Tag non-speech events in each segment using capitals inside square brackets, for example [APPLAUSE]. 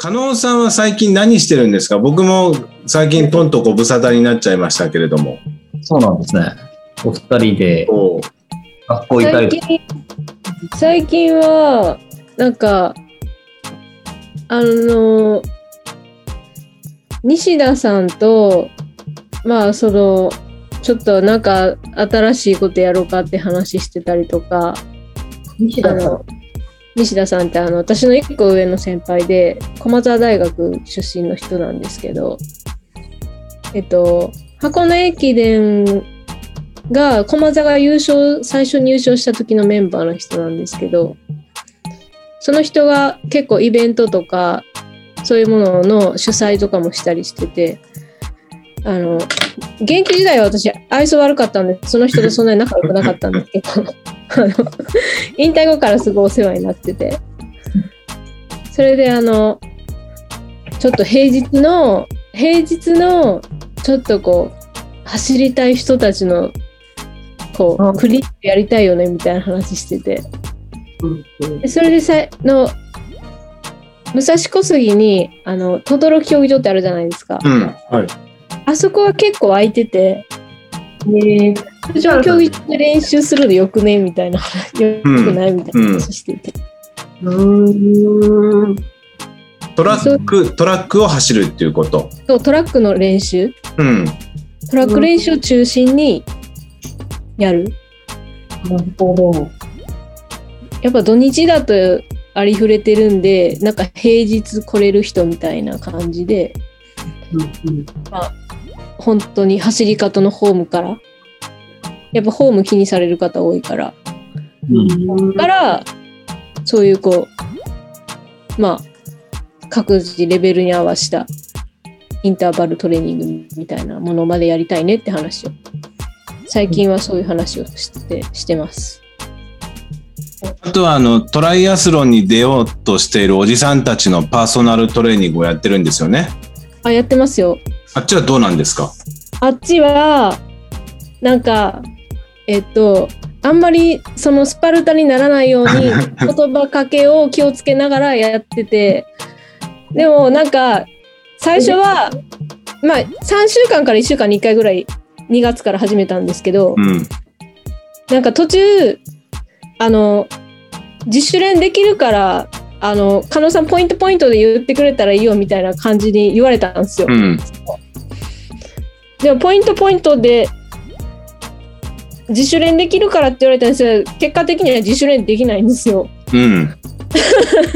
加納さんは最近何してるんですか？僕も最近トンとご無沙汰になっちゃいましたけれども。そうなんですね。お二人で学校行ったり。最近最近はなんかあの西田さんとまあそのちょっとなんか新しいことやろうかって話してたりとか西田さん。西田さんってあの私の1個上の先輩で駒澤大学出身の人なんですけどえっと箱根駅伝が駒澤が優勝最初入賞した時のメンバーの人なんですけどその人が結構イベントとかそういうものの主催とかもしたりしててあの現役時代は私愛想悪かったんでその人とそんなに仲良くなかったんですけど。[LAUGHS] [LAUGHS] 引退後からすごいお世話になってて。それであのちょっと平日の平日のちょっとこう走りたい人たちのこうクリップやりたいよねみたいな話してて。でそれでさの武蔵小杉にあの等々力競技場ってあるじゃないですか、うん。はい。あそこは結構空いててね通常競技場で練習するのよくね？みたいな。話よくない？みたいな話してて、うーん。トラック、トラックを走るっていうこと。そうトラックの練習。うん。トラック練習を中心にやる、なるほど。やっぱ土日だとありふれてるんでなんか平日来れる人みたいな感じで。うんうん。本当に走り方のフォームからやっぱフォーム気にされる方多いからうんからそういうこうまあ各自レベルに合わせたインターバルトレーニングみたいなものまでやりたいねって話を最近はそういう話をしてしてます。あとは、あの、トライアスロンに出ようとしているおじさんたちのパーソナルトレーニングをやってるんですよね。あやってますよ。あっちはどうなんですか？あっちはなんかえっとあんまりそのスパルタにならないように [LAUGHS] 言葉かけを気をつけながらやっててでもなんか最初はまあ3週間から1週間に1回ぐらい2月から始めたんですけどうん。なんか途中あの自主練できるからあの加納さんポイントポイントで言ってくれたらいいよみたいな感じに言われたんですよ。うん。でもポイントポイントで自主練できるからって言われたんですけど結果的には自主練できないんですようん。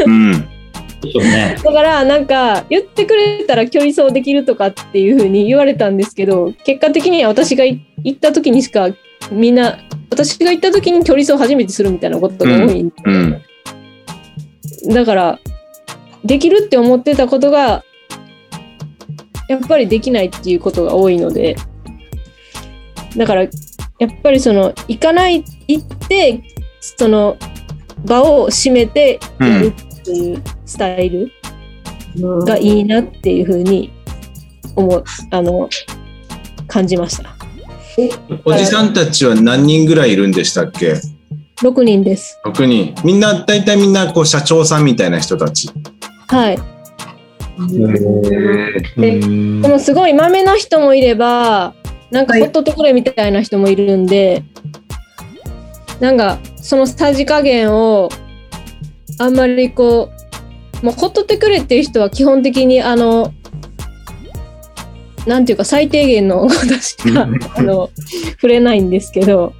うん。ね。だからなんか言ってくれたら距離走できるとかっていう風に言われたんですけど結果的には私がい行った時にしかみんな私が行った時に距離走初めてするみたいなことが多いんで、うん。だからできるって思ってたことがやっぱりできないっていうことが多いのでだからやっぱりその行かない行ってその場を閉めてやるっていうスタイルうん。がいいなっていうふうに思うあの感じました。おじさんたちは何人ぐらいいるんでしたっけ？6人です ?6 人。みんな、大体みんな、こう、社長さんみたいな人たち。はい。でもすごいマメな人もいればなんかはいほっとってくれみたいな人もいるんで、なんかそのさじ加減をあんまりこうもうほっとってくれっていう人は基本的にあのなんていうか最低限のことしかあの触れないんですけど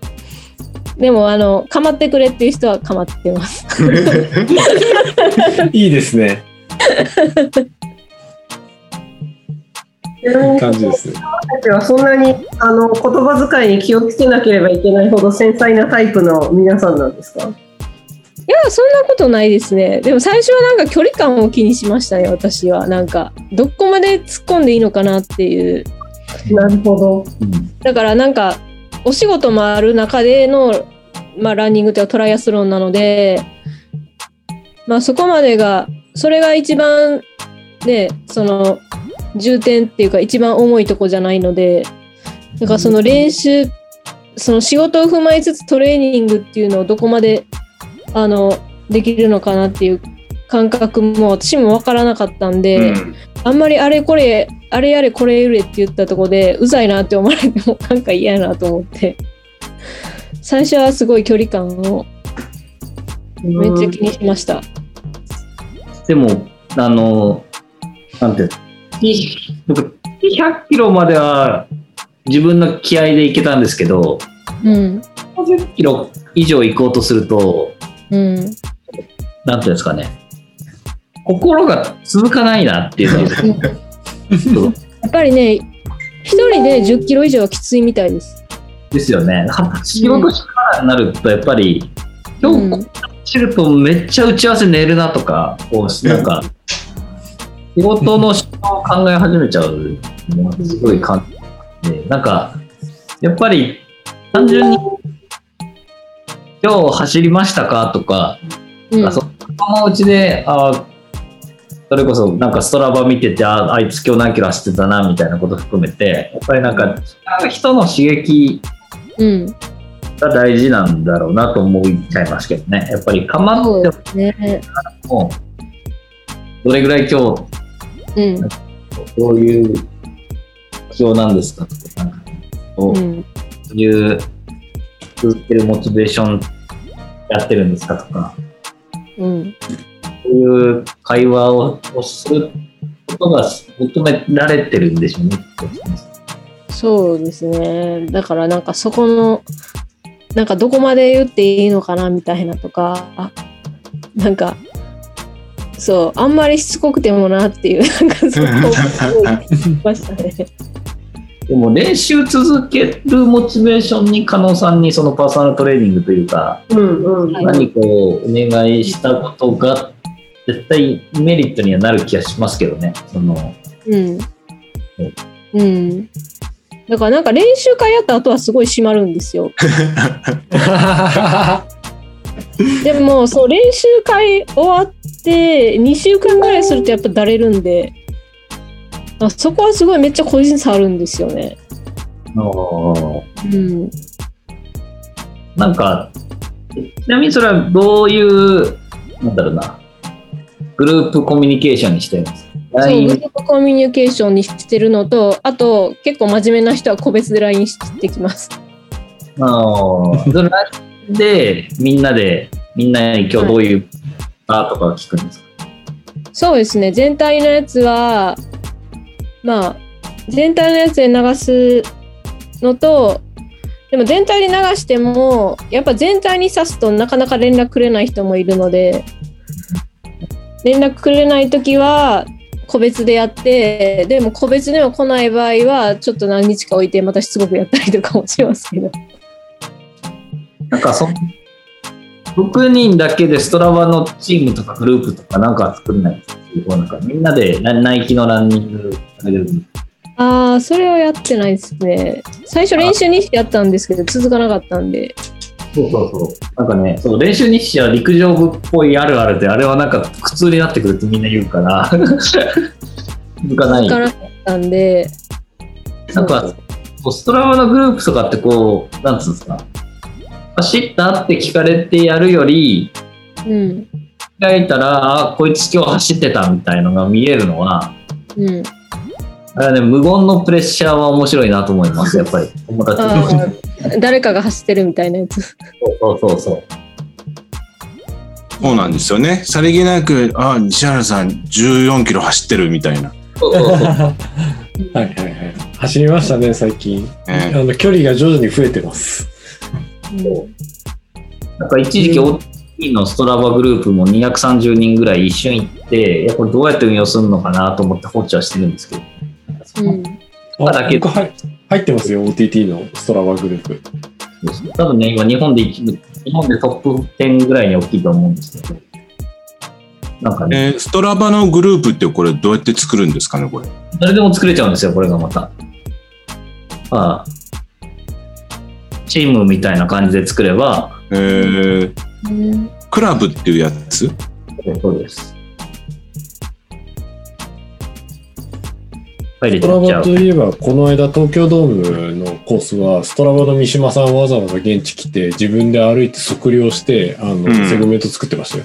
でもあの構ってくれっていう人は構ってます。[LAUGHS] [LAUGHS] いいですね。感じですね。たちはそんなにあの言葉遣いに気をつけなければいけないほど繊細なタイプの皆さんなんですか？いや、そんなことないですね。でも最初はなんか距離感を気にしましたね、私は。なんか、どこまで突っ込んでいいのかなっていう。なるほど。だからなんか、お仕事もある中での、まあ、ランニングというかトライアスロンなので、まあ、そこまでが、それが一番、ね、その、重点っていうか一番重いとこじゃないので、だからその練習、その仕事を踏まえつつトレーニングっていうのをどこまであのできるのかなっていう感覚も私も分からなかったんうで、ん。あんまりあれこれあれやれこれやれって言ったとこでうざいなって思われてもなんか嫌やなと思って。最初はすごい距離感をめっちゃ気にしました。でも、あの、なんて100キロまでは自分の気合で行けたんですけど、うん50キロ以上行こうとすると、うんなんていうんですかね、心が続かないなっていうのがそうやっぱりね一人で10キロ以上はきついみたいです。ですよね。仕事しからになると、やっぱり、今日うん走るとめっちゃ打ち合わせ寝るなとか、こうなんか、仕事のを考え始めちゃうのがすごい感じで、なんか、やっぱり単純に、今日走りましたか？とか、うんあそのうちで、あそれこそなんかストラバ見てて、ああいつ今日何キロ走ってたなみたいなこと含めて、やっぱりなんか、人の刺激うん、が大事なんだろうなと思いちゃいますけどね。やっぱり構って。も、どれぐらい今日、うんどういう目標なんですかとか、ううんそういう続けるモチベーションやってるんですかとか、うんそういう会話ををすることが求められてるんでしょうね。そうですね。だからなんかそこの、なんかどこまで言っていいのかなみたいなとか、なんか、そう、あんまりしつこくてもなっていう、なんかそこをすごいましたね。[LAUGHS] でも練習続けるモチベーションに加納さんにそのパーソナルトレーニングというか、うんうん。はい何かをお願いしたことが絶対メリットにはなる気がしますけどね。そのうん。うん。だからなんか練習会やった後はすごい締まるんですよ。[LAUGHS] [LAUGHS] でもそう練習会終わって2週間ぐらいするとやっぱだれるんであそこはすごいめっちゃ個人差あるんですよね。うん、なんか、ちなみにそれはどういう、なんだろうな、グループコミュニケーションにしてるんですか？そうグループコミュニケーションにしてるのとあと結構真面目な人は個別で LINE してきます。あのそれ LINE でみんなで、みんなに今日どういう、あとか聞くんですか？そうですね。全体のやつはまあ全体のやつで流すのとでも全体で流してもやっぱ全体に指すとなかなか連絡くれない人もいるので連絡くれない時は個別でやってでも個別でも来ない場合はちょっと何日か置いてまたしつこくやったりとかもしますけど。かそ、6人だけでストラバのチームとかグループとかなんか作んないんですかなんかみんなでナナイキのランニングされる。ああそれはやってないですね。最初練習にしてやったんですけど続かなかったんで。そうそうそう。なんかね、そう練習日誌は陸上部っぽいあるあるで、あれはなんか苦痛になってくるってみんな言うから、[LAUGHS] 続かない。続かなかったんで。なんか、ストラバのグループとかってこう、なんつうんですか、走ったって聞かれてやるより、うん開いたら、あ、こいつ今日走ってたみたいのが見えるのは、うんあれはね、無言のプレッシャーは面白いなと思います、やっぱり。友達誰かが走ってるみたいなやつ。そうそうそう。そうなんですよね。さりげなく、あ、西原さん14キロ走ってるみたいな。そうそうそう。[LAUGHS] はいはいはい。走りましたね、最近。えあの距離が徐々に増えてます。なんか一時期 OT のストラバグループも230人ぐらい一瞬行って、いやこれどうやって運用するのかなと思って放置はしてるんですけど。うんあだけ入ってますよ、OTT のストラバグループ。多分ね、今日本で一部、日本でトップ10ぐらいに大きいと思うんですけど。なんかね、えーストラバのグループってこれどうやって作るんですかね、これ。誰でも作れちゃうんですよ、これがまた。まあ、チームみたいな感じで作れば、クラブっていうやつ？そうです。ストラ。バといえば、この間東京ドームのコースは、ストラバの三島さんわざわざ現地来て、自分で歩いて測量して、あの、んセグメント作ってましたよ。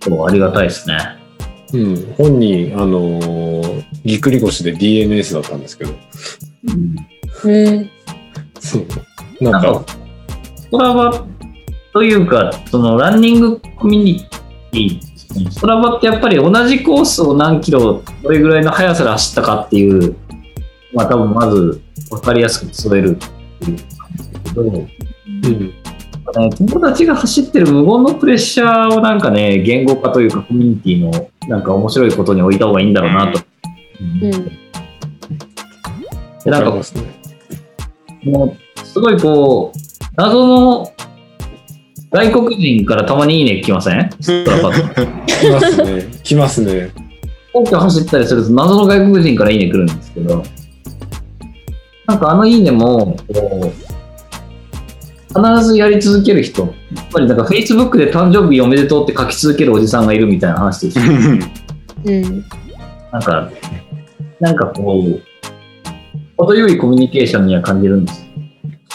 そうありがたいですね。うん。本人、あのーぎっくり腰で DNS だったんですけど、うんへえそう。ななんんかか、、ストラバというか、そのランニングコミュニティストラバってやっぱり同じコースを何キロ、どれぐらいの速さで走ったかっていう、まあ多分まず分かりやすく競えるっていう感じだけど、うん。ね友達が走ってる無言のプレッシャーをなんかね、言語化というかコミュニティのなんか面白いことに置いた方がいいんだろうなと。うんでなんかすごいこう、謎の外国人からたまにいいね来ません？[LAUGHS] 来ますね。来ますね。皇居走ったりすると謎の外国人からいいね来るんですけど、なんかあのいいねも、こう、必ずやり続ける人、やっぱりなんか Facebook で誕生日おめでとうって書き続けるおじさんがいるみたいな話ですよ。うんなんか、なんかこう、程よいコミュニケーションには感じるんですよ。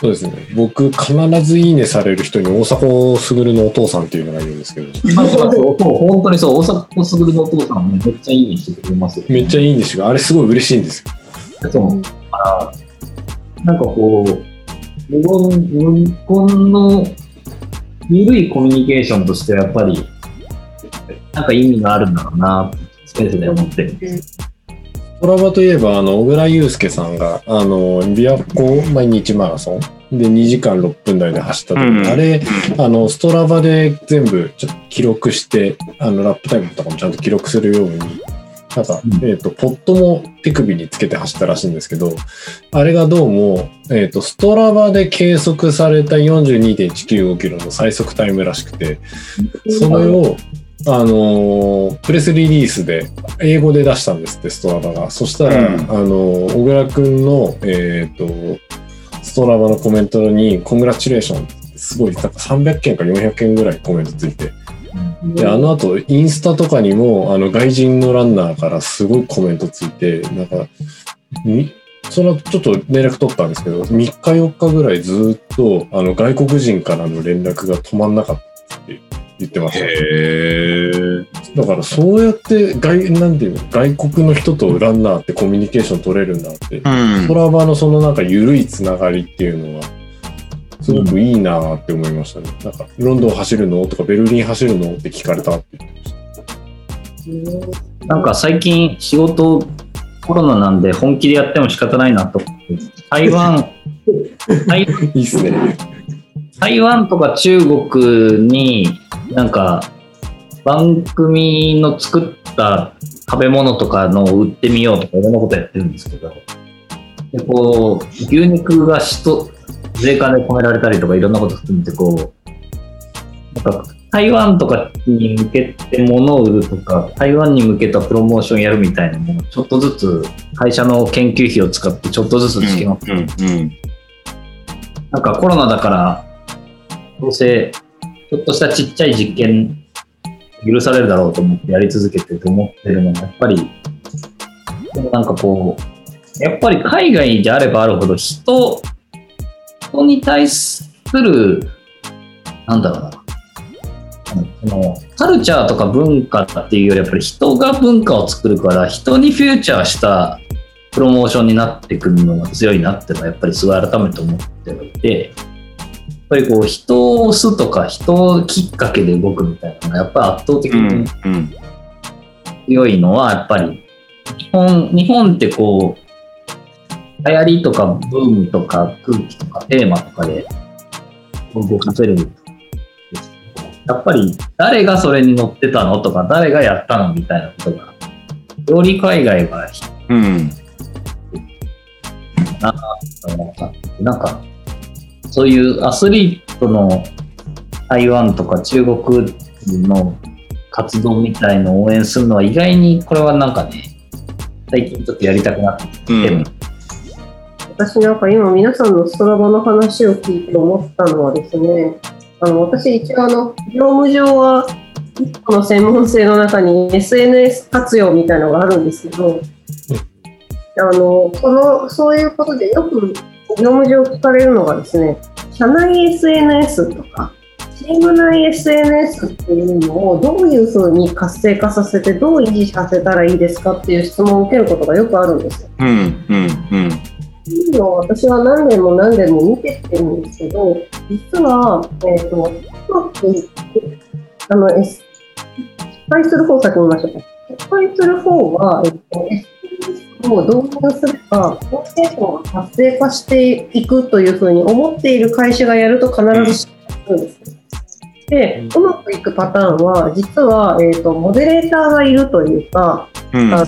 そうですね。僕、必ずいいねされる人に大迫傑のお父さんっていうのがいるんですけど、本当にそう、大阪傑のお父さんもめっちゃいいねしてくれますよ。めっちゃいいんですが、あれすごい嬉しいんですよ。そう。だから、なんかこう、無言、無言の緩いコミュニケーションとしてやっぱり、なんか意味があるんだろうな、スペースで思ってる。トラバといえば、あの、小倉祐介さんが、あの、琵琶湖毎日マラソンで2時間6分台で走った時に、うん。あれ、あの、ストラバで全部ちょっと記録して、あの、ラップタイムとかもちゃんと記録するように、なんか、うん。えっ、と、ポットも手首につけて走ったらしいんですけど、あれがどうも、えっ、と、ストラバで計測された42.195キロの最速タイムらしくて、それを、あのープレスリリースで英語で出したんですって、ストラバが。そしたら、うんあのー小倉くんの、えっ、と、ストラバのコメントに、コングラチュレーションすごい、なんか300件か400件ぐらいコメントついて。で、あの後、インスタとかにも、あの、外人のランナーからすごいコメントついて、なんか、みそれはちょっと連絡取ったんですけど、3日4日ぐらいずっと、あの、外国人からの連絡が止まんなかったって言ってました。へえ。だからそうやって外、なんていうの、外国の人とランナーってコミュニケーション取れるんだって、うんトラバのそのなんか緩いつながりっていうのは、すごくいいなーって思いましたね。なんか、ロンドン走るの？とか、ベルリン走るの？って聞かれたって言ってました。なんか最近仕事コロナなんで本気でやっても仕方ないなと思って、台湾、台 [LAUGHS] いいっすね。台湾とか中国になんか番組の作った食べ物とかのを売ってみようとかいろんなことやってるんですけど、でこう、牛肉が人、税関で込められたりとかいろんなこと含めてこう、なんか台湾とかに向けて物を売るとか、台湾に向けたプロモーションやるみたいなもの、ちょっとずつ会社の研究費を使ってちょっとずつつけます。うんうん。なんかコロナだから、どうせ、ちょっとしたちっちゃい実験、許されるだろうと思ってやり続けてると思ってるのが、やっぱり、でもなんかこう、やっぱり海外であればあるほど人、人に対する、なんだろうな、のそのカルチャーとか文化っていうよりやっぱり人が文化を作るから人にフューチャーしたプロモーションになってくるのが強いなっていうのはやっぱりすごい改めて思っていてぱりこう人を押すとか人きっかけで動くみたいなのがやっぱり圧倒的うんにうん強いのはやっぱり日本日本ってこう流行りとかブームとか空気とかテーマとかで動かせるやっぱり誰がそれに乗ってたのとか誰がやったのみたいなことがより海外はうん。なんか、そういうアスリートの台湾とか中国の活動みたいのを応援するのは意外にこれはなんかね、最近ちょっとやりたくなってきて、うん。私なんか今皆さんのストラバの話を聞いて思ったのはですね、あの私一応あの業務上は一個の専門性の中に SNS 活用みたいなのがあるんですけど、あのそのそういうことでよく業務上聞かれるのがですね、社内 SNS とか、チーム内 SNS っていうのをどういうふうに活性化させてどう維持させたらいいですかっていう質問を受けることがよくあるんですよ。うん、うん、うん。いうのを私は何年も何年も見てきてるんですけど、実は、えっ、と、うまくいく、あの、失敗する方先に言いましょうか。失敗する方は、えっ、と、SNS を導入すれば、ションが活性化していくというふうに思っている会社がやると必ず失敗するんです。で、うまくいくパターンは、実は、えっ、と、モデレーターがいるというか、うん、あ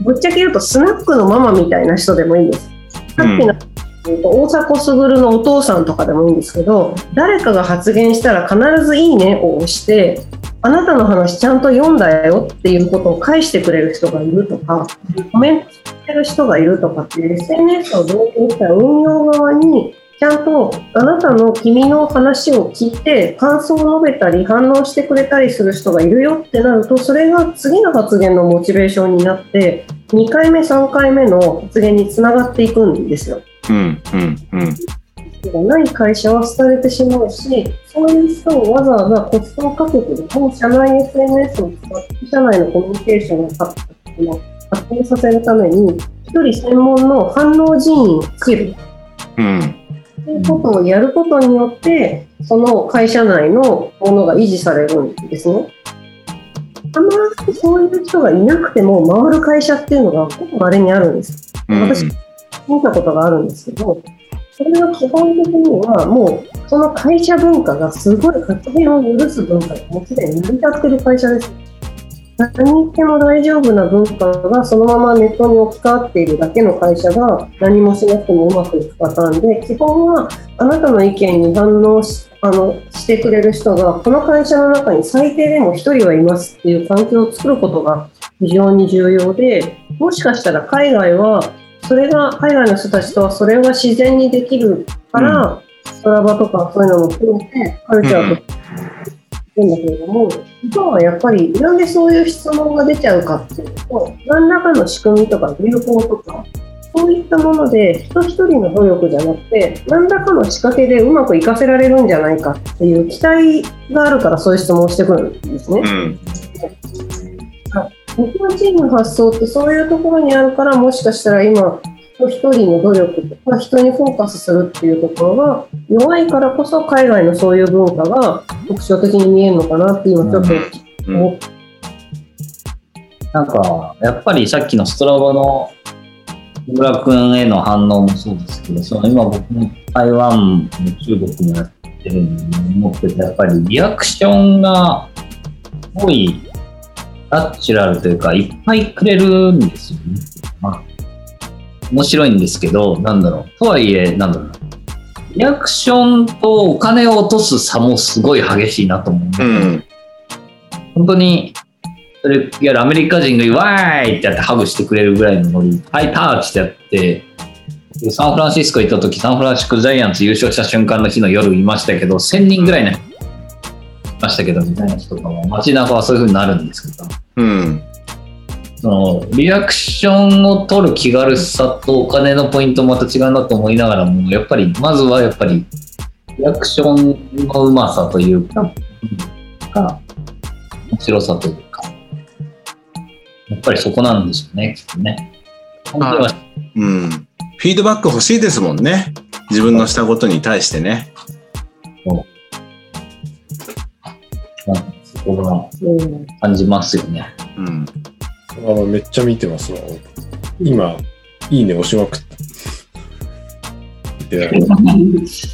ぶっちゃけ言うとスナックのママみたいな人でもいいんです。さっきの、えーと大迫傑のお父さんとかでもいいんですけど誰かが発言したら必ず「いいね」を押してあなたの話ちゃんと読んだよっていうことを返してくれる人がいるとかコメントしてる人がいるとかっていう SNS を導入した運用側にちゃんとあなたの君の話を聞いて感想を述べたり反応してくれたりする人がいるよってなるとそれが次の発言のモチベーションになって2回目3回目の発言につながっていくんですよ。うん、うん、うん。がない会社は廃れてしまうしそういう人をわざわざコストをかけてでも社内 SNS を使って社内のコミュニケーションを発展させるために一人専門の反応人員をつける。うん、ということをやることによって、その会社内のものが維持されるんですね。たまにそういう人がいなくても回る会社っていうのが結構稀にあるんです。うん。私見たことがあるんですけど、それは基本的にはもうその会社文化がすごい発言を許す文化がもうすでに成り立ってる会社です。何言っても大丈夫な文化がそのままネットに置き換わっているだけの会社が何もしなくてもうまくいくパターンで基本はあなたの意見に反応しあのしてくれる人がこの会社の中に最低でも1人はいますっていう環境を作ることが非常に重要でもしかしたら海外はそれが海外の人たちとはそれが自然にできるから、ストラバとかそういうのも含めてカルチャーとか言うんだけれども、今はやっぱりなんでそういう質問が出ちゃうかっていうと何らかの仕組みとか流行とかそういったもので人一人の努力じゃなくて何らかの仕掛けでうまく活かせられるんじゃないかっていう期待があるからそういう質問をしてくるんですね。うん、僕のチームの発想ってそういうところにあるからもしかしたら今人一人の努力とか人にフォーカスするっていうところが弱いからこそ海外のそういう文化が特徴的に見えるのかなって今ちょっとう。ん。思っなんか、やっぱりさっきのストラバの木村君への反応もそうですけど、その今僕も台湾も中国もやってるんで思ってて、やっぱりリアクションがすごいナチュラルというか、いっぱいくれるんですよね。まあ、面白いんですけど、なんだろう。とはいえ、なんだろう。リアクションとお金を落とす差もすごい激しいなと思ううん、本当に、それ、いわゆるアメリカ人がわーいってやってハグしてくれるぐらいのノリ、ハイタッチってやって、でサンフランシスコ行った時、サンフランシスコジャイアンツ優勝した瞬間の日の夜いましたけど、1000人ぐらいの人いましたけど、みたいな人とかも街中はそういう風になるんですけど、うん、そのリアクションを取る気軽さとお金のポイントもまた違うなと思いながらも、やっぱり、まずはやっぱり、リアクションのうまさというか、が、面白さというか、やっぱりそこなんですよね、きっとね。うん。フィードバック欲しいですもんね。自分のしたことに対してね。なんかそこがうん感じますよね。うん。あのめっちゃ見てますわ。今、いいね押しまくった。[LAUGHS] で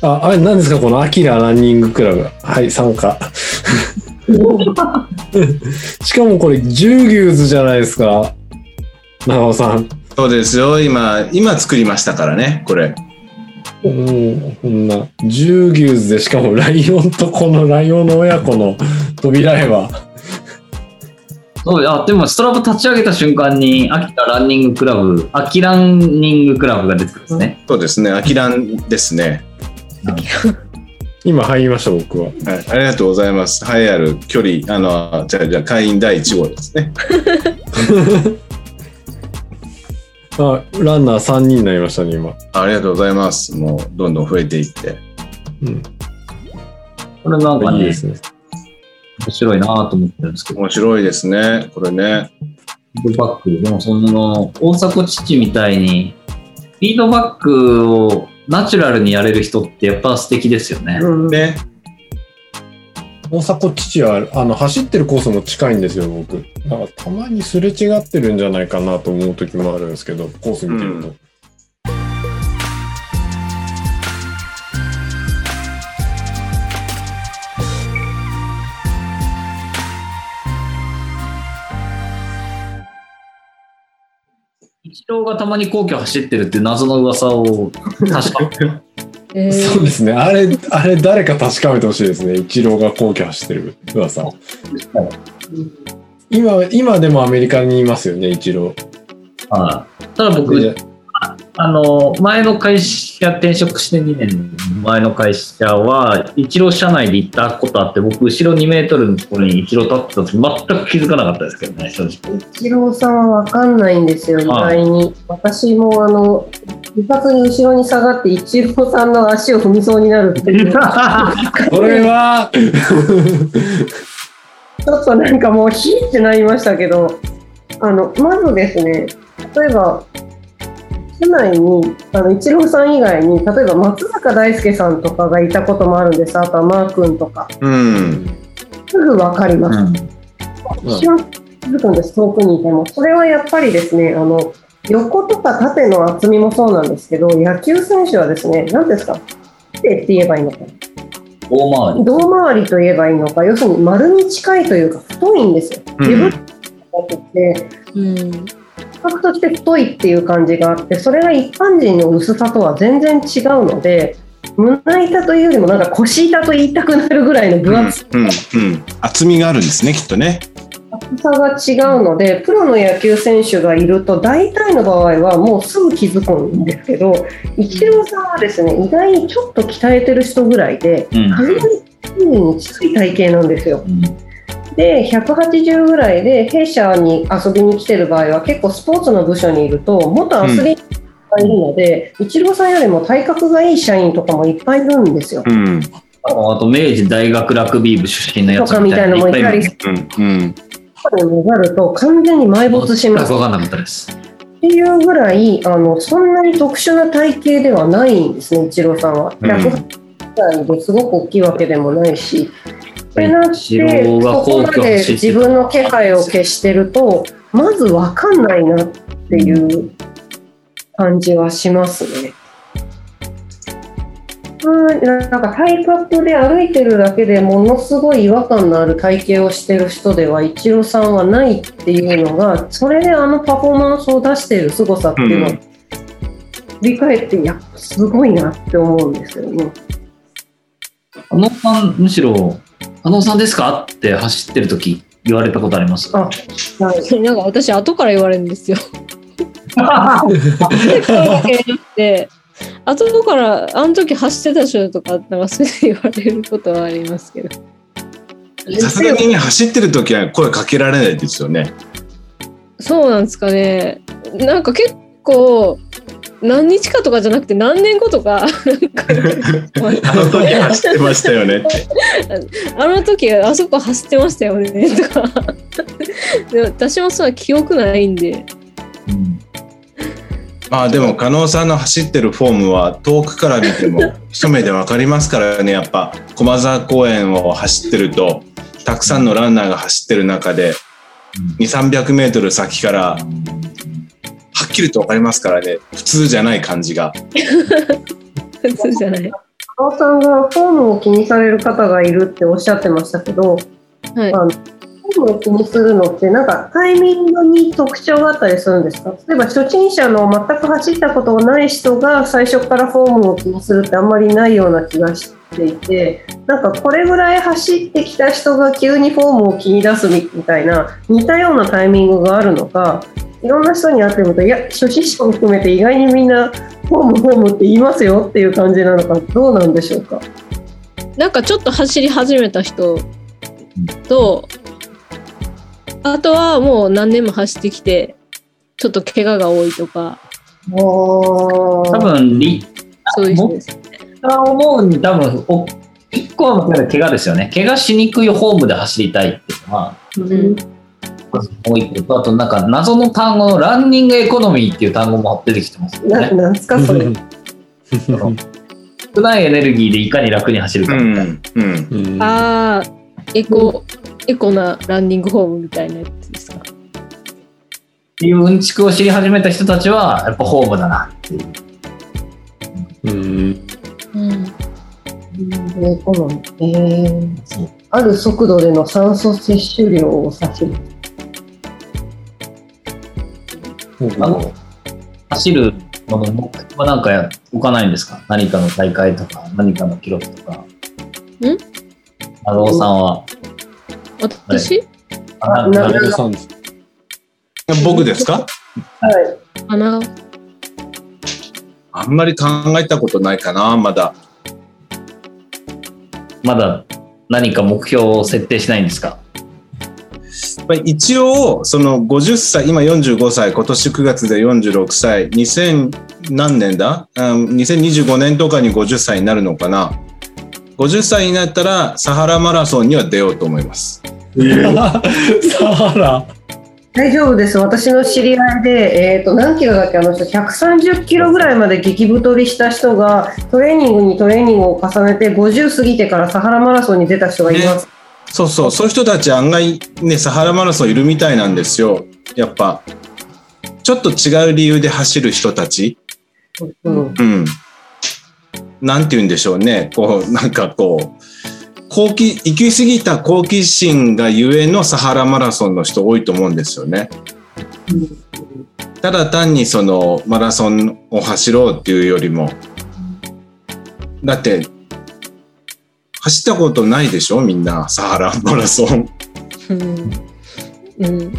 あ、あれ何ですかこのアキラランニングクラブ。はい、参加。[LAUGHS] しかもこれ、ジューギューズじゃないですか。長尾さん。そうですよ。今、今作りましたからね、これ。うん、こんな、ジューギューズで、しかもライオンとこのライオンの親子の扉絵は、そうあでも、ストラブ立ち上げた瞬間に、アキラランニングクラブ、アキランニングクラブが出てくるんですね。そうですね。アキランですね。今入りました、僕は。はい。ありがとうございます。栄えある距離、あの、じゃあ、じゃあ会員第1号ですね。[LAUGHS] あ、ランナー3人になりましたね、今。ありがとうございます。もう、どんどん増えていって。うん。これなんかねいいで、すね。面白いなと思ってるんですけど、面白いですね、これね。フィードバック、でもその、大迫父みたいに、フィードバックをナチュラルにやれる人ってやっぱ素敵ですよね。うんね。大迫父は、あの、走ってるコースも近いんですよ、僕。なんか、たまにすれ違ってるんじゃないかなと思う時もあるんですけど、コース見てると。うん一郎がたまに皇居走ってるって謎の噂を確かえ [LAUGHS] ーそうですね。あれ、あれ、誰か確かめてほしいですね。イチローが皇居走ってる噂。今、今でもアメリカにいますよね、イチロー。はいただ僕、であの、前の会社、転職して2年前の会社は、一郎社内で行ったことあって、僕、後ろ2メートルのところに一郎立ってた時、全く気づかなかったですけどね、正直。一郎さんはわかんないんですよ、意外に。私もあの、一発に後ろに下がって、一郎さんの足を踏みそうになるっていう。[LAUGHS] それは、[LAUGHS] ちょっとなんかもうヒーってなりましたけど、あの、まずですね、例えば、社内に、あの、イチローさん以外に、例えば松坂大輔さんとかがいたこともあるんです。あとはマー君とか。うん。すぐわかります。うん一番気づくんです、遠くにいても。それはやっぱりですね、あの、横とか縦の厚みもそうなんですけど、野球選手はですね、何ですか？縦って言えばいいのか。大回り。胴回りと言えばいいのか、要するに丸に近いというか、太いんですよ。うん自分じゃなくて、うん比較として太いっていう感じがあって、それが一般人の薄さとは全然違うので、胸板というよりもなんか腰板と言いたくなるぐらいの分厚うん。うん。厚みがあるんですね、きっとね。さが違うので、プロの野球選手がいると、大体の場合はもうすぐ気づくんですけど、イチローさんはですね、意外にちょっと鍛えてる人ぐらいで、うんかなり筋に近い体型なんですよ。うんで、180ぐらいで弊社に遊びに来てる場合は、結構スポーツの部署にいると、元アスリートがいるので、イチローさんよりも体格がいい社員とかもいっぱいいるんですよ。うん。あと、明治大学ラグビー部出身のやつとかみたいなのもいたりうん。うん。るのがあると、完全に埋没します。分かんなかったです。っていうぐらいあのそんなに特殊な体型ではないんですね、イチローさんは。うん180歳ですごく大きいわけでもないし。ってなって、そこまで自分の気配を消してると、まず分かんないなっていう感じはしますね。うん、なんか体格で歩いてるだけでものすごい違和感のある体型をしてる人ではイチローさんはないっていうのがそれであのパフォーマンスを出している凄さっていうのをうん振り返っていやすごいなって思うんですよね。あのさん、むしろ、あのさんですか？って走ってる時言われたことあります？あはいなんか私後から言われるんですよ。[LAUGHS] [LAUGHS] [LAUGHS] 後からあの時走ってた人とかなんかそれで言われることはありますけど。さすがにね、走ってる時は声かけられないですよね。そうなんですかね。なんか結構何日かとかじゃなくて何年後とか [LAUGHS] あの時走ってましたよね。あの時あそこ走ってましたよねとかで私もそんな記憶ないんでうんまあでも、加納さんの走ってるフォームは遠くから見ても一目でわかりますからね、やっぱ駒沢公園を走ってると、たくさんのランナーが走ってる中で、2、300メートル先から、はっきりとわかりますからね、普通じゃない感じが。[LAUGHS] 普通じゃない。加尾さんがフォームを気にされる方がいるっておっしゃってましたけど、はいあのフォームを気にするのってなんかタイミングに特徴があったりするんですか？例えば初心者の全く走ったことがない人が最初からフォームを気にするってあんまりないような気がしていてなんかこれぐらい走ってきた人が急にフォームを気に出すみたいな似たようなタイミングがあるのかいろんな人に会ってみるといや初心者も含めて意外にみんなフォームフォームって言いますよっていう感じなのかどうなんでしょうか？なんかちょっと走り始めた人と、あとはもう何年も走ってきて、ちょっと怪我が多いとか、多分、リそういう人です。が思うに多分、お一個個の怪我ですよね。怪我しにくいフォームで走りたいっていうのは、うんもう一個と、あとなんか謎の単語のランニングエコノミーっていう単語も出てきてますよなね。なんすかそれ。[LAUGHS] 少ないエネルギーでいかに楽に走るかうみたいな。ん。うん。うんああ、エコ、エコなランニングフォームみたいなやつですか？っていううんちくを知り始めた人たちは、やっぱホームだなっていう。うん。うん。エコノミーえーある速度での酸素摂取量を指す。あの走るのの目標はなん。かや置かないん。ですか何かの大会とか、何かの記録とか。ん。長尾さん。は。私？あなな長尾さんです僕ですか？はい。穴あんまり考えたことないかな、まだ。まだ何か目標を設定しないんですか？まあ一応、その50歳、今45歳、今年9月で46歳、2000何年だ？あ ?2025 年とかに50歳になるのかな？50歳になったら、サハラマラソンには出ようと思います。[LAUGHS] サハラ大丈夫です。私の知り合いで、えっ、と、何キロだっけ、あの人、130キロぐらいまで激太りした人が、トレーニングにトレーニングを重ねて、50過ぎてからサハラマラソンに出た人がいます。そうそう、そういう人たち案外ね、サハラマラソンいるみたいなんですよ。やっぱ、ちょっと違う理由で走る人たち。うん。うん。なんて言うんでしょうね。こう、なんかこう、好奇、行き過ぎた好奇心がゆえのサハラマラソンの人多いと思うんですよね。ただ単にそのマラソンを走ろうっていうよりも、だって、走ったことないでしょ？みんな、サハラマラソン。うん。うん。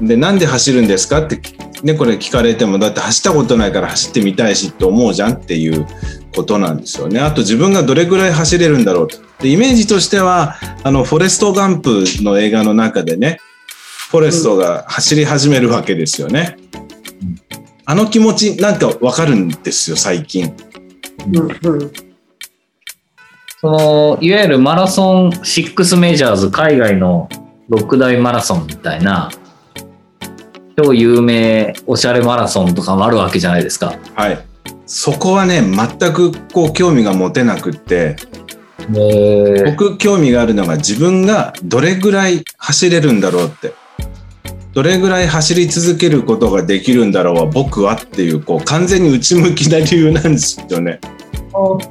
うん。で、なんで走るんですか？って、ね、これ聞かれても、だって走ったことないから走ってみたいしって思うじゃんっていうことなんですよね。あと自分がどれぐらい走れるんだろうと。で、イメージとしては、あの、フォレスト・ガンプの映画の中でね、フォレストが走り始めるわけですよね。あの気持ちなんかわかるんですよ、最近。うん。うん。その、いわゆるマラソン6メジャーズ、海外の6大マラソンみたいな、超有名おしゃれマラソンとかもあるわけじゃないですか。はい。そこはね、全くこう興味が持てなくって、で僕興味があるのが自分がどれぐらい走れるんだろうって。どれぐらい走り続けることができるんだろうは僕はっていうこう完全に内向きな理由なんですよね。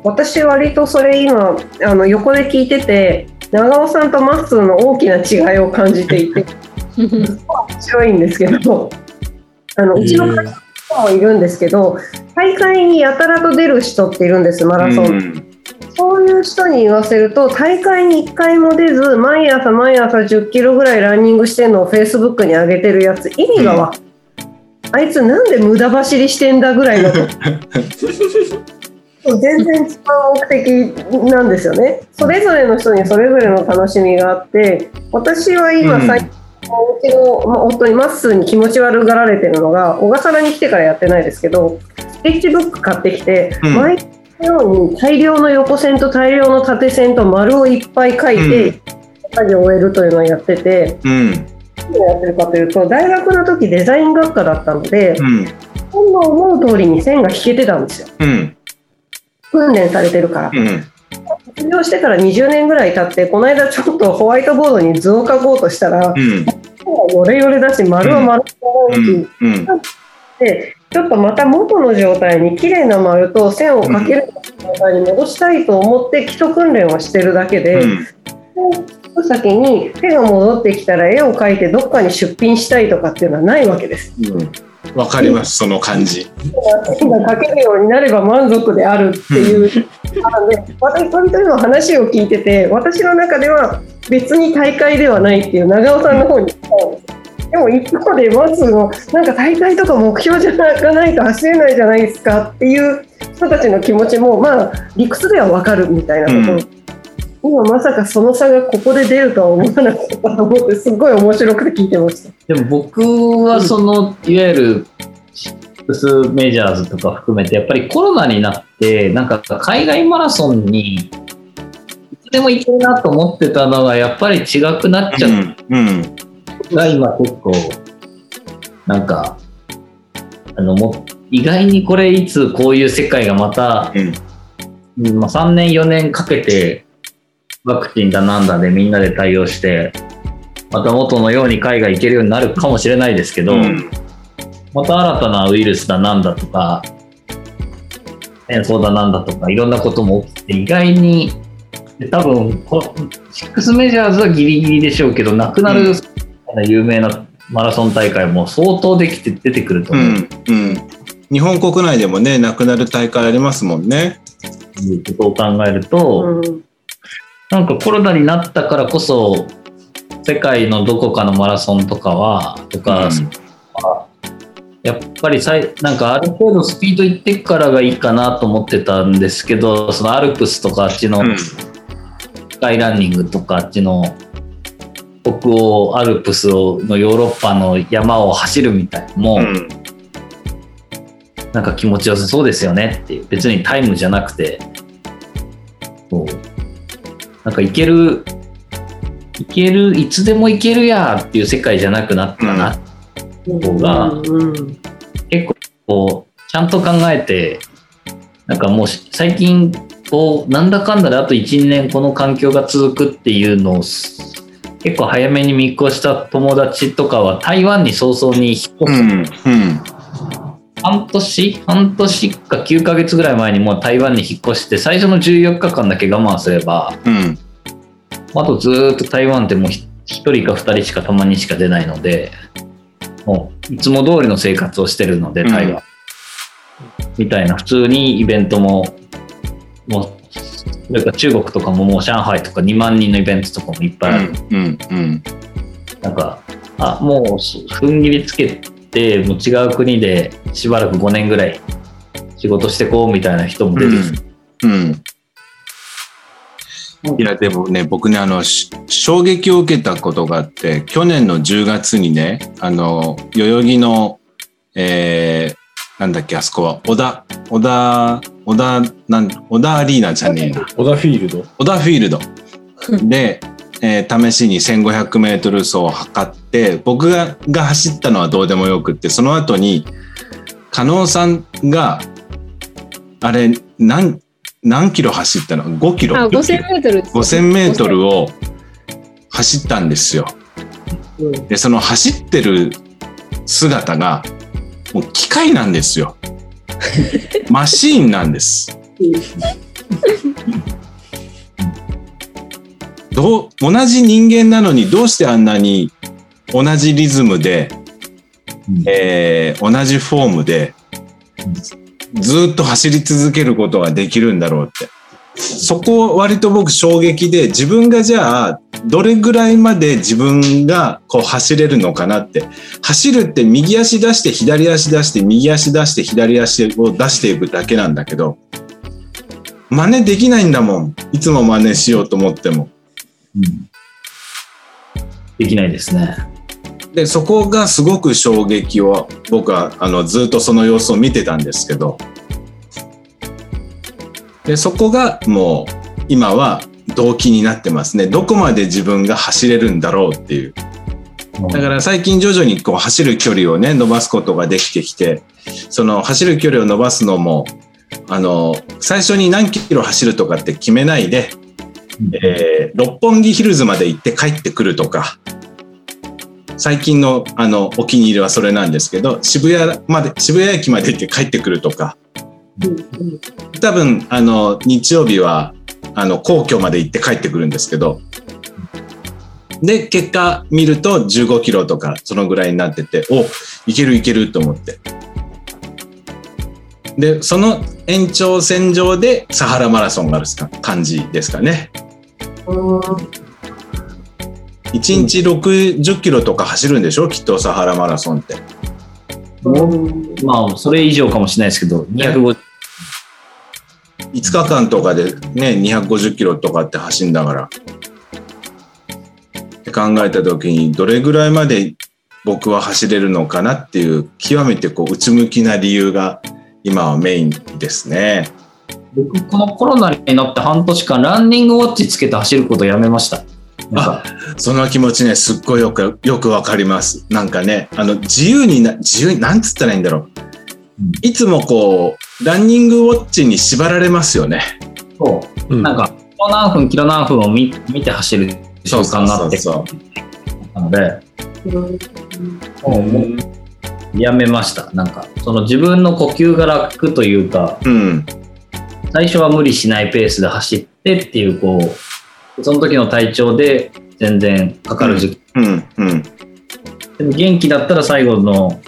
私割とそれ今あの横で聞いてて長尾さんとマッスーの大きな違いを感じていて [LAUGHS] 面白いんですけどあのうちの会社もいるんですけど大会にやたらと出る人っているんですマラソン、うん。そういう人に言わせると大会に1回も出ず毎朝毎朝10キロぐらいランニングしてるのをフェイスブックに上げてるやつ意味がわかん。あいつなんで無駄走りしてんだぐらいの。[LAUGHS] 全然違う目的なんですよね。それぞれの人にそれぞれの楽しみがあって私は今うん。最近、うちのまあ夫にまっすーに気持ち悪がられてるのが小笠原に来てからやってないですけどスケッチブック買ってきて、うん。毎日のように大量の横線と大量の縦線と丸をいっぱい書いて、作業を終えるというのをやっててうん。何をやってるかというと大学の時デザイン学科だったのでうん。本の思う通りに線が引けてたんですよ。うん。訓練されてるから。うん。卒業してから20年ぐらい経ってこの間ちょっとホワイトボードに図を描こうとしたらうんヨレヨレだし丸は丸うだし、んうんでちょっとまた元の状態に綺麗な丸と線をかける状態に戻したいと思って基礎訓練はしてるだけで、その先に手が戻ってきたら絵を描いてどっかに出品したいとかっていうのはないわけです。うんわかりますその感じ。絵が描けるようになれば満足であるっていう。で私それと今話を聞いてて私の中では別に大会ではないっていう長尾さんの方に行ったんですよでも一方でまずのなんか大会とか目標じゃながないと走れないじゃないですかっていう人たちの気持ちもまあ理屈ではわかるみたいなところ、うん今まさかその差がここで出るとは思わなかったと思ってすごい面白くて聞いてました。でも僕はその、いわゆる6メジャーズとか含めてやっぱりコロナになってなんか海外マラソンにでもいけるなと思ってたのが、やっぱり違くなっちゃっうん。うん。たが今結構、なんか、あの、も意外にこれいつこういう世界がまた、うん。うんまあ、3年4年かけてワクチンだなんだでみんなで対応してまた元のように海外行けるようになるかもしれないですけど、うんまた新たなウイルスだなんだとか戦争だなんだとかいろんなことも起きて意外にで多分こシックスメジャーズはギリギリでしょうけどなくなる有名なマラソン大会も相当できて出てくると思う。うん。うん。日本国内でもね、なくなる大会ありますもんね。いうことを考えると、うんなんかコロナになったからこそ世界のどこかのマラソンとかはとか、やっぱりさいなんかある程度スピードいってからがいいかなと思ってたんですけどそのアルプスとかあっちのうん。スカイランニングとかあっちの北欧アルプスをのヨーロッパの山を走るみたいも、うん。なんか気持ちよさそうですよねっていう。別にタイムじゃなくてこうなんかいけるいけるいつでもいけるやっていう世界じゃなくなったな、方がうん結構ちゃんと考えてなんかもうし最近こうなんだかんだであと12年この環境が続くっていうのをす結構早めに見越した友達とかは台湾に早々に引っ越すうん。うん。半年半年か9ヶ月ぐらい前にもう台湾に引っ越して最初の14日間だけ我慢すればうん。あとずーっと台湾ってもう1人か2人しかたまにしか出ないのでもういつも通りの生活をしてるのでうん台湾、みたいな普通にイベントももうから中国とかももう上海とか2万人のイベントとかもいっぱいある、うん。うん。なんかあもう踏ん切りつけてもう違う国でしばらく5年ぐらい仕事してこうみたいな人も出てきて、うん。いや、でもね、僕ね、あの、し衝撃を受けたことがあって、去年の10月にね、あの、代々木の、えー、なんだっけ、あそこは、小田、小田、小田、なん、小田アリーナじゃねえな。小田フィールド？小田フィールド [LAUGHS] で、えー試しに1500メートル走を測って、僕がが走ったのはどうでもよくって、その後に、加納さんが、あれ、何、何キロ走ったの ?5 キロ？あ、10キロ5000メートルです。5000メートルを走ったんですよ。で、その走ってる姿が、もう機械なんですよ。[LAUGHS] マシーンなんです。どう、同じ人間なのにどうしてあんなに同じリズムで、うん。えー同じフォームで、ずっと走り続けることができるんだろうって。そこ割と僕衝撃で自分がじゃあどれぐらいまで自分がこう走れるのかなって。走るって右足出して左足出して右足出して左足を出していくだけなんだけど真似できないんだもん。いつも真似しようと思っても。うんできないですね。でそこがすごく衝撃を僕はあのずっとその様子を見てたんですけど。でそこがもう今は動機になってますね。どこまで自分が走れるんだろうっていう。だから最近徐々にこう走る距離をね伸ばすことができてきてその走る距離を伸ばすのもあの最初に何キロ走るとかって決めないで、えー六本木ヒルズまで行って帰ってくるとか。最近のあのお気に入りはそれなんですけど渋谷まで渋谷駅まで行って帰ってくるとか。多分あの日曜日はあの皇居まで行って帰ってくるんですけど。で結果見ると15キロとかそのぐらいになってておいけるいけると思って。でその延長線上でサハラマラソンがある感じですかね1日60キロとか走るんでしょ？きっとサハラマラソンって。まあ、それ以上かもしれないですけど、250 5日間とかでね250キロとかって走んだから。って考えた時にどれぐらいまで僕は走れるのかなっていう極めてこう内向きな理由が今はメインですね。僕、このコロナになって半年間、ランニングウォッチつけて走ることやめました。なんかその気持ちね、すっごいよく、よくわかります。なんかね、あの、自由にな、自由に、なんつったらいいんだろううん。いつもこう、ランニングウォッチに縛られますよね。そううんなんか、キロ何分、キロ何分を見見て走る習慣になってきそうたので、もうもうやめました。なんか、その自分の呼吸が楽というか、うん。最初は無理しないペースで走ってっていう、こう、その時の体調で全然かかる時期。うん。うん。でも元気だったら最後の、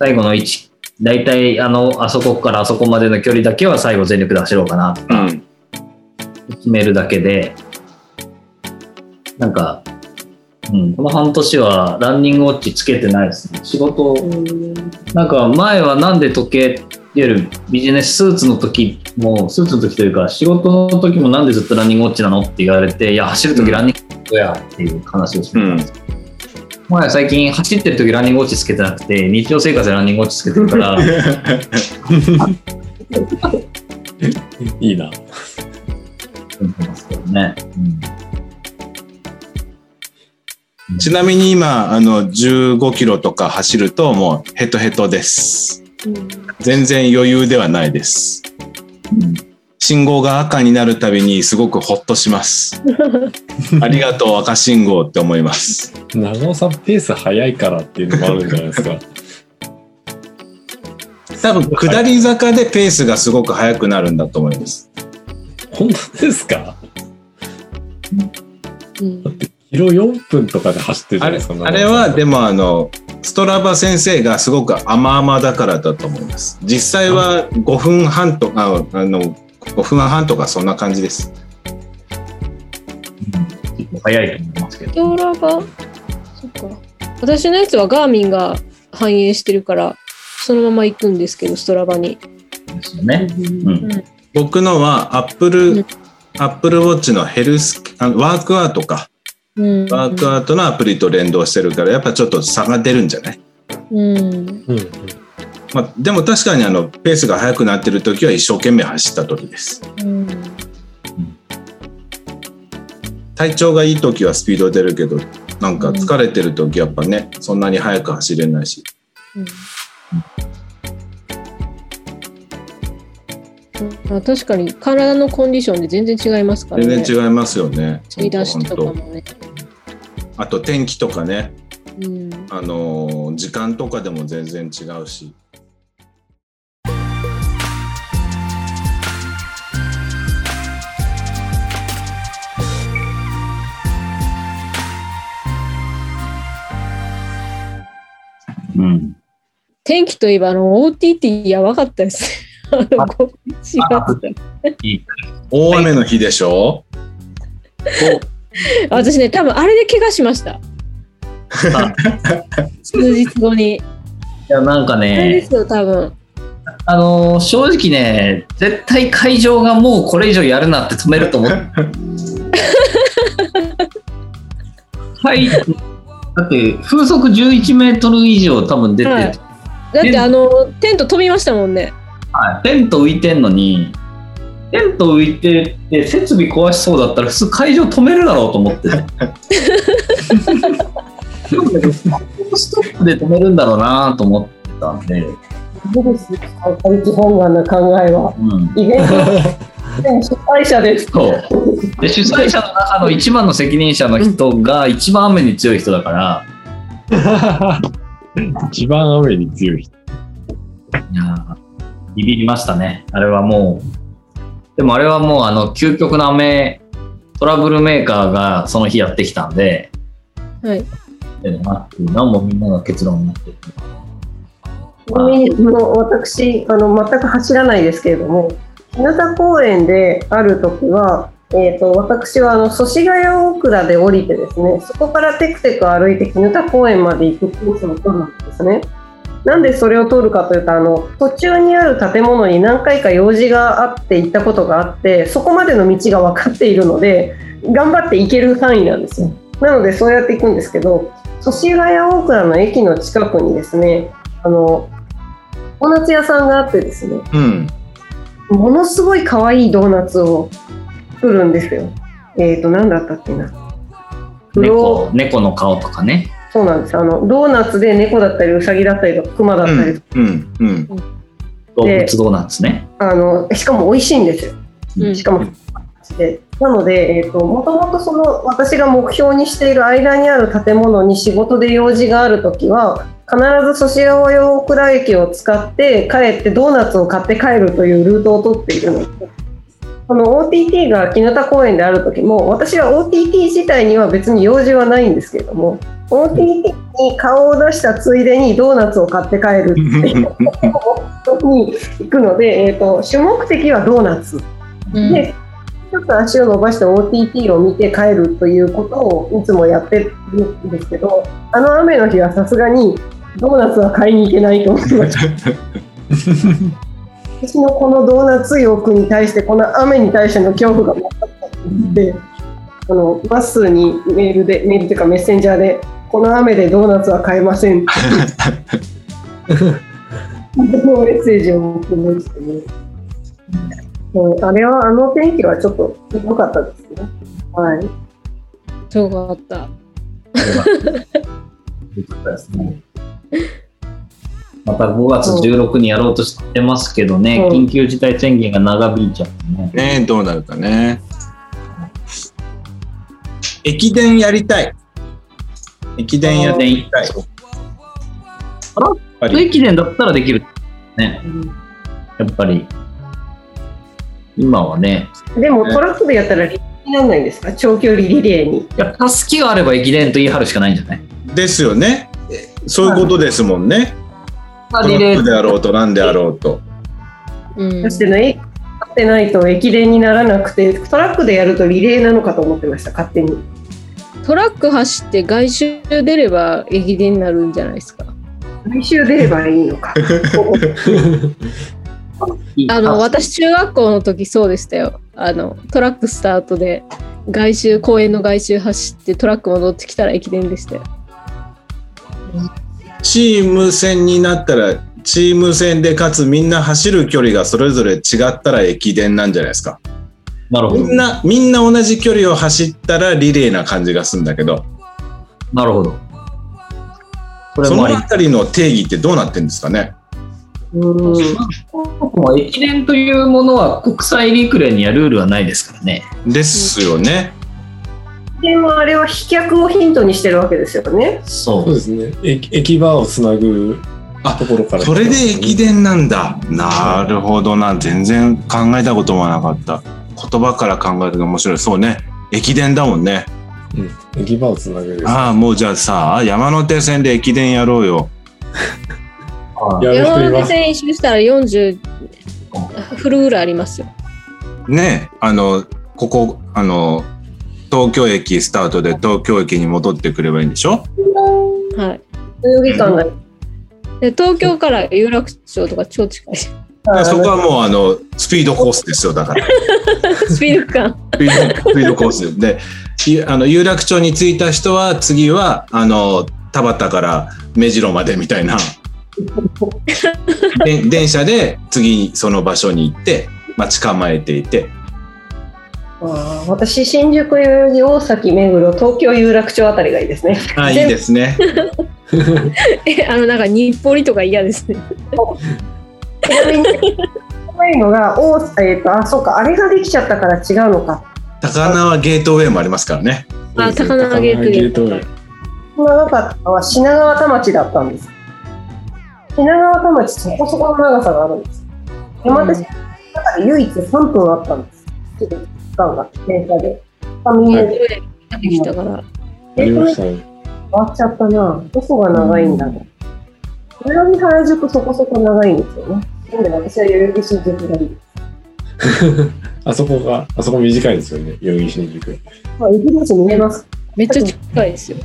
最後の位置、大体あの、あそこからあそこまでの距離だけは最後全力で走ろうかなとか、うん。決めるだけで、なんか、うん、この半年はランニングウォッチつけてないですね。仕事、なんか前はなんで時計、いわゆるビジネススーツの時も、スーツの時というか、仕事の時もなんでずっとランニングウォッチなのって言われて、いや、走る時ランニングウォッチやっていう話をしてたんです。前は最近走ってる時ランニングウォッチつけてなくて、日常生活でランニングウォッチつけてるから、いいな。ちなみに今、あの、15キロとか走るともうヘトヘトです。全然余裕ではないです。うん信号が赤になるたびにすごくホッとします。ありがとう赤信号って思います。長尾さんペース速いからっていうのもあるんじゃないですか。多分下り坂でペースがすごく速くなるんだと思います。本当ですか？うんキロ4分とかで走ってるじゃあれないですか。あれはでも。もあのストラバ先生がすごく甘々だからだと思います。実際は5分半とかあの5分半とかそんな感じです。結構早いと思いますけど。ストラバ？そっか。私のやつはガーミンが反映してるから、そのまま行くんですけど、ストラバに。ですよね。うん。僕のはアップうルんアップルウォッチのヘルスあのワークアウトかうん。ワークアウトのアプリと連動してるからやっぱちょっと差が出るんじゃない？うん。うんうん。まあ、でも確かにあのペースが速くなってる時は一生懸命走った時です。うん。体調がいい時はスピード出るけどなんか疲れてる時やっぱねそんなに速く走れないしあ確かに体のコンディションで全然違いますからね。全然違いますよね。吸い出しとか本もね。当あと天気とかね、うん。あのー時間とかでも全然違うし。うん。天気といえば、あの、OTT やばかったですね。あの、5月。いい。[LAUGHS] 大雨の日でしょ、私ね、多分あれで怪我しました。数日後に。いや、なんかあれでね、すよ、多分。あのー正直ね、絶対会場がもうこれ以上やるなって止めると思って。[LAUGHS] はい。だって、風速11メートル以上多分出てる。はいだって、あの、テント飛びましたもんね。はい、テント浮いてんのに、テント浮いてて設備壊しそうだったら普通会場止めるだろうと思って。ストップで止めるんだろうなと思ってたんで、そうです。他力本願な考えは。うん、イベントの主催者です。そうで主催者の中の一番の責任者の人が一番雨に強い人だから、[LAUGHS] 一番雨に強い人。いやービビりましたね。あれはもう、でもあれはもうあの究極の雨トラブルメーカーがその日やってきたんで、はい。でもなっていうのはもうみんなの結論になってる。もう私あの全く走らないですけれども日向公園である時は、えー、と私はあの祖師ヶ谷大倉で降りてですねそこからテクテク歩いて日向公園まで行くコースを取るんですね。なんでそれを取るかというとあの途中にある建物に何回か用事があって行ったことがあってそこまでの道が分かっているので頑張って行ける範囲なんですよ。なのでそうやって行くんですけど祖師ヶ谷大倉の駅の近くにですねあのドーナツ屋さんがあってですねうん。ものすごい可愛いドーナツを作るんですよ。えっ、と、なんだったっけな。猫の顔とかね。そうなんです。あの、ドーナツで猫だったり、ウサギだったりとか、クマだったりとか、うんうん動物ドーナツね。あの、しかも美味しいんですよ。うんしかも、でなので、えっ、と、もともとその、私が目標にしている間にある建物に仕事で用事があるときは、必ずソシアワ洋倉駅を使って帰ってドーナツを買って帰るというルートを取っているので、この OTT が木田公園である時も、私は OTT 自体には別に用事はないんですけれども、OTT に顔を出したついでにドーナツを買って帰るっていうに行くので、えっ、と、主目的はドーナツ。うんで、ちょっと足を伸ばして OTT を見て帰るということをいつもやってるんですけど、あの雨の日はさすがにドーナツは買いに行けないと思いました。[LAUGHS] 私のこのドーナツ欲に対して、この雨に対しての恐怖が分かったので、あのまっすーにメールで、メールというかメッセンジャーで、この雨でドーナツは買えませんってメッセージを送りましたね。うんあれは、あの天気はちょっと良かったですね。はい。そうかった。よかったですね。また5月16にやろうとしてますけどね、うん緊急事態宣言が長引いちゃってね。ねどうなるかね。駅伝やりたい。駅伝やってみたい。あら？やっぱり駅伝だったらできる。ね、やっぱり。今はね、でもトラックでやったらリレーにならないんですか？長距離リレーに。いや、たすきがあれば駅伝と言い張るしかないんじゃない？ですよね。そういうことですもんね。トラリレーックであろうとなんであろうと。うんそしてね、勝ってないと駅伝にならなくて、トラックでやるとリレーなのかと思ってました、勝手に。トラック走って外周出れば駅伝になるんじゃないですか。来週出ればいいのか。[LAUGHS] あの私中学校の時そうでしたよ。あのトラックスタートで外周公園の外周走ってトラック戻ってきたら駅伝でしたよ。チーム戦になったら、チーム戦でかつみんな走る距離がそれぞれ違ったら駅伝なんじゃないですか。なるほどみん。な、みんな同じ距離を走ったらリレーな感じがするんだけど、なるほど。そのあたりの定義ってどうなってんですかね。うん駅伝というものは国際陸連にはルールはないですからね。ですよね。でもあれは飛脚をヒントにしてるわけですよね。そそうですね。駅駅場をつなぐところから、それで駅伝なんだ。なるほどな。全然考えたこともなかった。言葉から考えるの面白い。そうね。駅伝だもんね。うん、駅場をつなぐです。ああ、もうじゃあさ、山手線で駅伝やろうよ。[LAUGHS] 山手。線一周したら40フルぐらいありますよ。ねあの、ここ、あの、東京駅スタートで東京駅に戻ってくればいいんでしょ？はい。代々木間が。で東京から有楽町とか超近い。あそこはもうあの、スピードコースですよ。だから。[LAUGHS] スピード感。スピードスピードコースでいあの有楽町に着いた人は次はあの田端から目白までみたいな [LAUGHS] で電車で次その場所に行って待ち構えていてあー私、新宿大崎目黒東京有楽町あたりがいいですね。あいいですね [LAUGHS] え、あの、なんか日暮里とか嫌ですね。ちなみに、こういうのが、おえっ、と、あ、そうか、あれができちゃったから違うのか。高輪ゲートウェイもありますからねあ、高輪ゲート。ウェイそんななかったのは品川田町だったんです。品川田町、そこそこの長さがあるんです。山手線の中で唯一3分あったんです。ちょっと期間が、電車で。あみんなで、できたから。ありましたね。終わっちゃったな。どこが長いんだろう。代々木原宿そこそこ長いんですよね。なんで私は代々木新宿がいい。[LAUGHS] あそこが、あそこ短いですよね。代々木新宿。まあ、雪道見えます。めっちゃ近いですよ。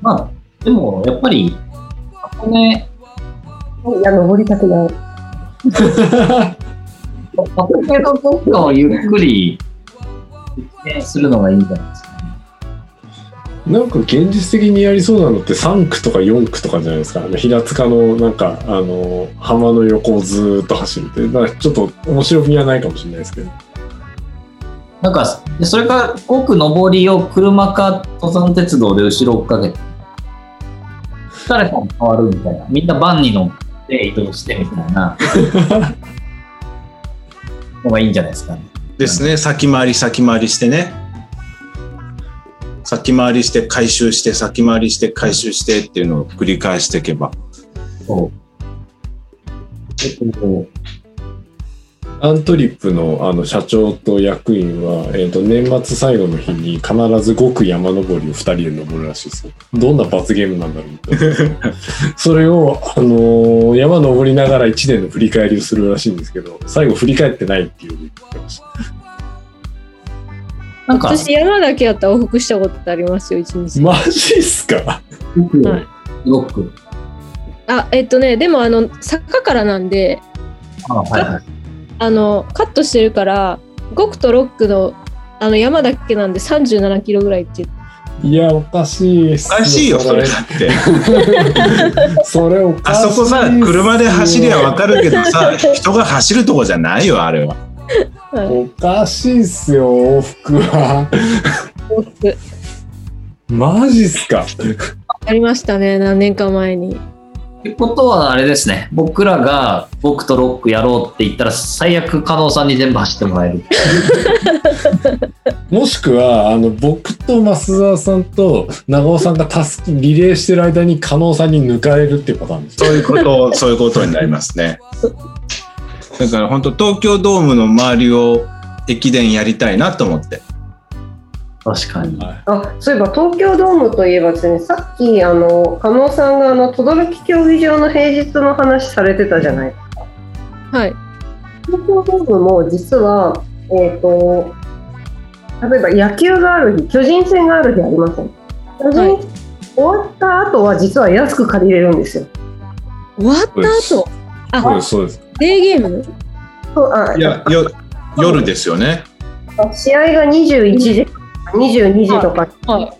まあ、でもやっぱり、箱根、いや、登りたくない。[LAUGHS] 箱根のどっかをゆっくり実験するのがいいんじゃないですかね。なんか現実的にやりそうなのって3区とか4区とかじゃないですか。あの平塚のなんか、あの、浜の横をずーっと走るって。ちょっと面白みはないかもしれないですけど。なんか、でそれから5区上りを車か登山鉄道で後ろ追っかけて、誰かも変わるみたいな。みんなバンに乗って移動してみたいな [LAUGHS] のがいいんじゃないですかね。ですね。先回り先回りしてね。先回りして回収して先回りして回収してっていうのを繰り返していけば。そう。えっと、アントリップのあの社長と役員は、えー、と年末最後の日に必ず5区山登りを2人で登るらしいですよ。どんな罰ゲームなんだろうって。[LAUGHS] それを、あのー山登りながら1年の振り返りをするらしいんですけど、最後振り返ってないっていうのを言ってました。なんか、私、山だけやったら往復したことありますよ、一日。マジっすか？5はい区、6区。あ、えっとね、でも、あの、坂からなんで、あはいはい。あの、カットしてるから、5区と6区の、あの、山だけなんで37キロぐらいって言いや、おかしいおかしいよ、それだって。[LAUGHS] それおかしいっすあそこさ、車で走りゃわかるけどさ、[LAUGHS] 人が走るとこじゃないよ、あれは。はい、おかしいっすよ、往復は。往復マジっすかありましたね、何年か前に。ってことはあれですね、僕らが僕とロックやろうって言ったら、最悪、加納さんに全部走ってもらえる。[LAUGHS] もしくは、あの、僕と増沢さんと長尾さんがタスキ、リレーしてる間に加納さんに抜かれるっていうパターンです。そういうこと、そういうことになりますね。だから本当東京ドームの周りを駅伝やりたいなと思って。確かに。あそういえば東京ドームといえばですねさっきあの加納さんがあの等々力競技場の平日の話されてたじゃないはい。東京ドームも実はえっ、と例えば野球がある日巨人戦がある日ありません？巨人、はい終わった後は実は安く借りれるんですよ。終わった後、そうあで、す、そうです。デーゲーム？そうあいや、よ夜ですよね。試合が21時22時とか、は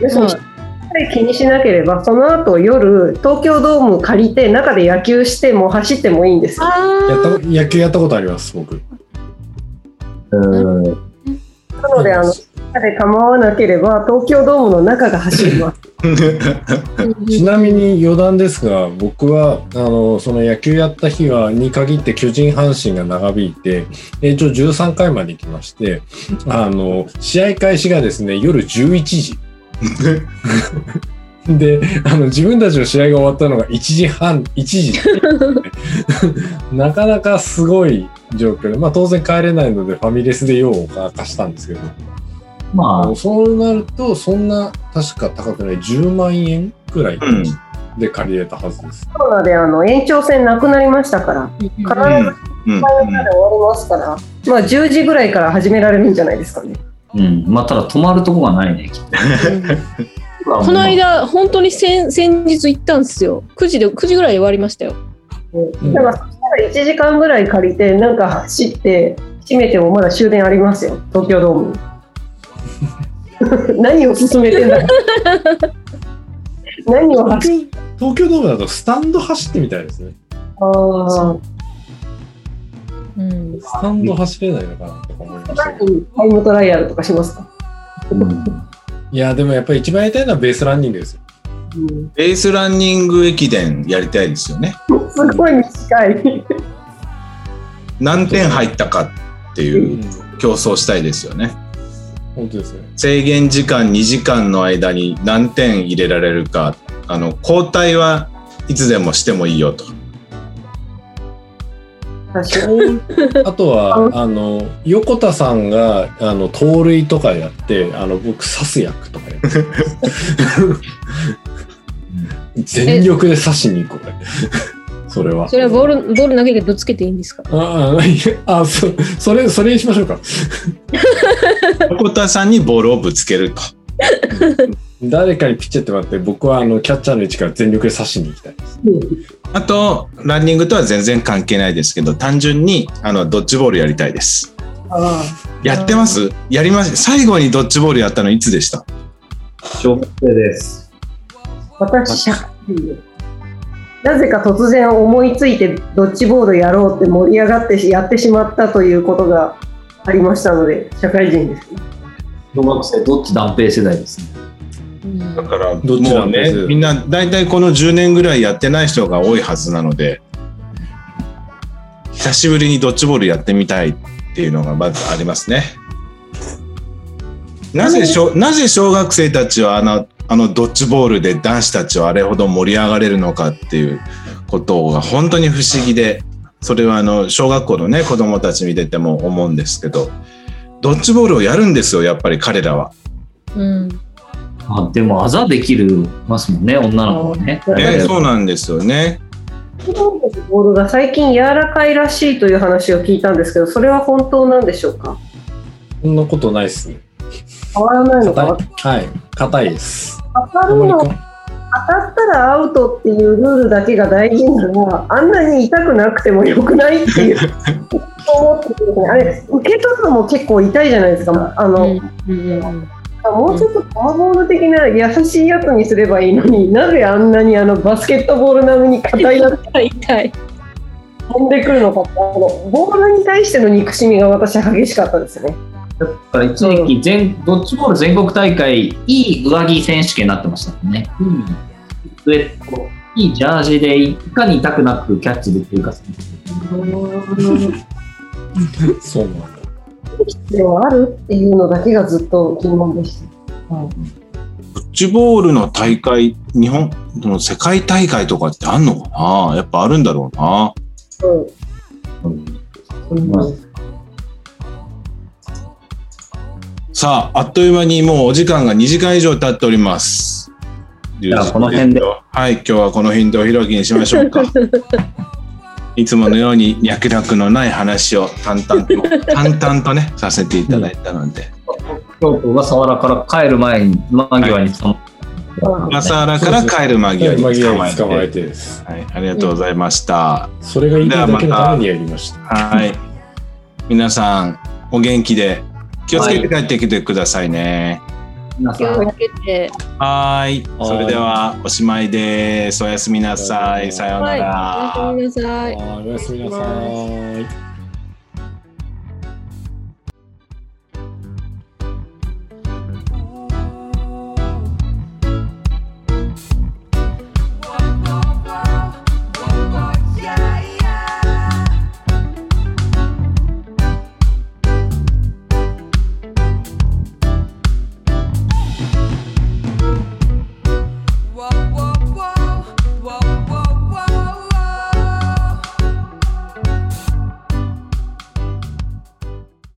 要するにしっかり気にしなければその後夜東京ドーム借りて中で野球しても走ってもい。い。んですやった、野球やったことあります、僕。うんなのであの中で構わなければ東京ドームの中が走りますーちなみに余談ですが、僕は、あの、その野球やった日は、に限って巨人阪神が長引いて、延長13回まで行きまして、あの、試合開始がですね、夜11時。[LAUGHS] で、あの、自分たちの試合が終わったのが1時半、1時。[LAUGHS] なかなかすごい状況で、まあ当然帰れないのでファミレスで用を貸したんですけど、まあ、そうなると、そんな、確か高くない10万円くらいうんで借りれたはずです。コロナであの延長戦なくなりましたから必ずうん1うん回まで終わりますから、まあ10時ぐらいから始められるんじゃないですかねうん。まあ、ただ止まるとこがないね、きっと。[LAUGHS] この間、本当に先先日行ったんですよ。9時で、9時ぐらいで終わりましたよ。んだからそしたら1時間ぐらい借りてなんか走って閉めてもまだ終電ありますよ東京ドームに [LAUGHS] 何を進めてんだ？[LAUGHS] 何を走っ東京ドームだとスタンド走ってみたいですね。あーうん。スタンド走れないのかなとか思いましたけど。タイムトライアルとかしますか、うんいや、でもやっぱり一番やりたいのはベースランニングですよ。うん、ベースランニング駅伝やりたいですよね。すごい短い何点入ったかっていう競争したいですよね。本当ですね。制限時間2時間の間に何点入れられるか、あの、交代はいつでもしてもいいよと。あとは、あの、横田さんが、あの、盗塁とかやって、あの、僕、刺す役とかやって。[LAUGHS] 全力で刺しに行こう。それは。それはボール、ボール投げてぶつけていいんですか？ああ、いやあ、そ、それ、それにしましょうか。横田さんにボールをぶつけると。[LAUGHS] 誰かにピッチャーってもらって、僕はあの、キャッチャーの位置から全力で刺しに行きたいです。あと、ランニングとは全然関係ないですけど、単純に、あの、ドッジボールやりたいです。あやってます？やります？最後にドッジボールやったのいつでした？小学生です。私、社会人です。なぜか突然思いついてドッジボールやろうって盛り上がってやってしまったということがありましたので、社会人です。小学生、どっち断平世代ですね？うんだからどっちなもうねみんな大体この10年ぐらいやってない人が多いはずなので久しぶりにドッジボールやってみたいっていうのがまずありますね。なぜ小なぜ小学生たちはあのあのドッジボールで男子たちはあれほど盛り上がれるのかっていうことが本当に不思議でそれはあの小学校のね子供たち見てても思うんですけどドッジボールをやるんですよやっぱり彼らは。うん。あでも、あざできるますもんね、女の子はね。ね、そうなんですよね。ボールが最近柔らかいらしいという話を聞いたんですけど、それは本当なんでしょうか？そんなことないっすね。変わらないの硬かい。はい。硬いです。当たるの当たったらアウトっていうルールだけが大事ならあんなに痛くなくてもよくないっていう [LAUGHS] 思っててですねあれ受け取るのも結構痛いじゃないですかあの、うんうんもうちょっとパワーボール的な優しいやつにすればいいのになぜあんなにあのバスケットボール並みに硬いやつ痛い痛い。飛んでくるのかボールに対しての憎しみが私激しかったですね。だから一時期全、ドッジボール全国大会、いい上着選手権になってましたもんね。いいスウェット、いいジャージで、いかに痛くなくキャッチできるか。[LAUGHS] そうなんだ。ではあるっていうのだけがずっと疑問でした。ドッジボールの大会、日本の世界大会とかってあんのかな？やっぱあるんだろうな。うんうんさあ、あっという間にもうお時間が2時間以上経っております。じゃあこの辺ではい、今日はこの辺でお開きにしましょうか。[LAUGHS] いつものように脈絡のない話を淡々と、淡々とね、させていただいたので、京都小笠原から帰る前に、間際に捕ま小笠原から帰る間際に間際捕まえて、に捕まえてです。はい、ありがとうございました。それが言いたいだけのためにやりました。はい。皆さん、お元気で気をつけて帰ってきてくださいね。気をつけて。はい。それではおしまいです。おやすみなさい。さようなら。はい。おやすみなさいおやすみなさい。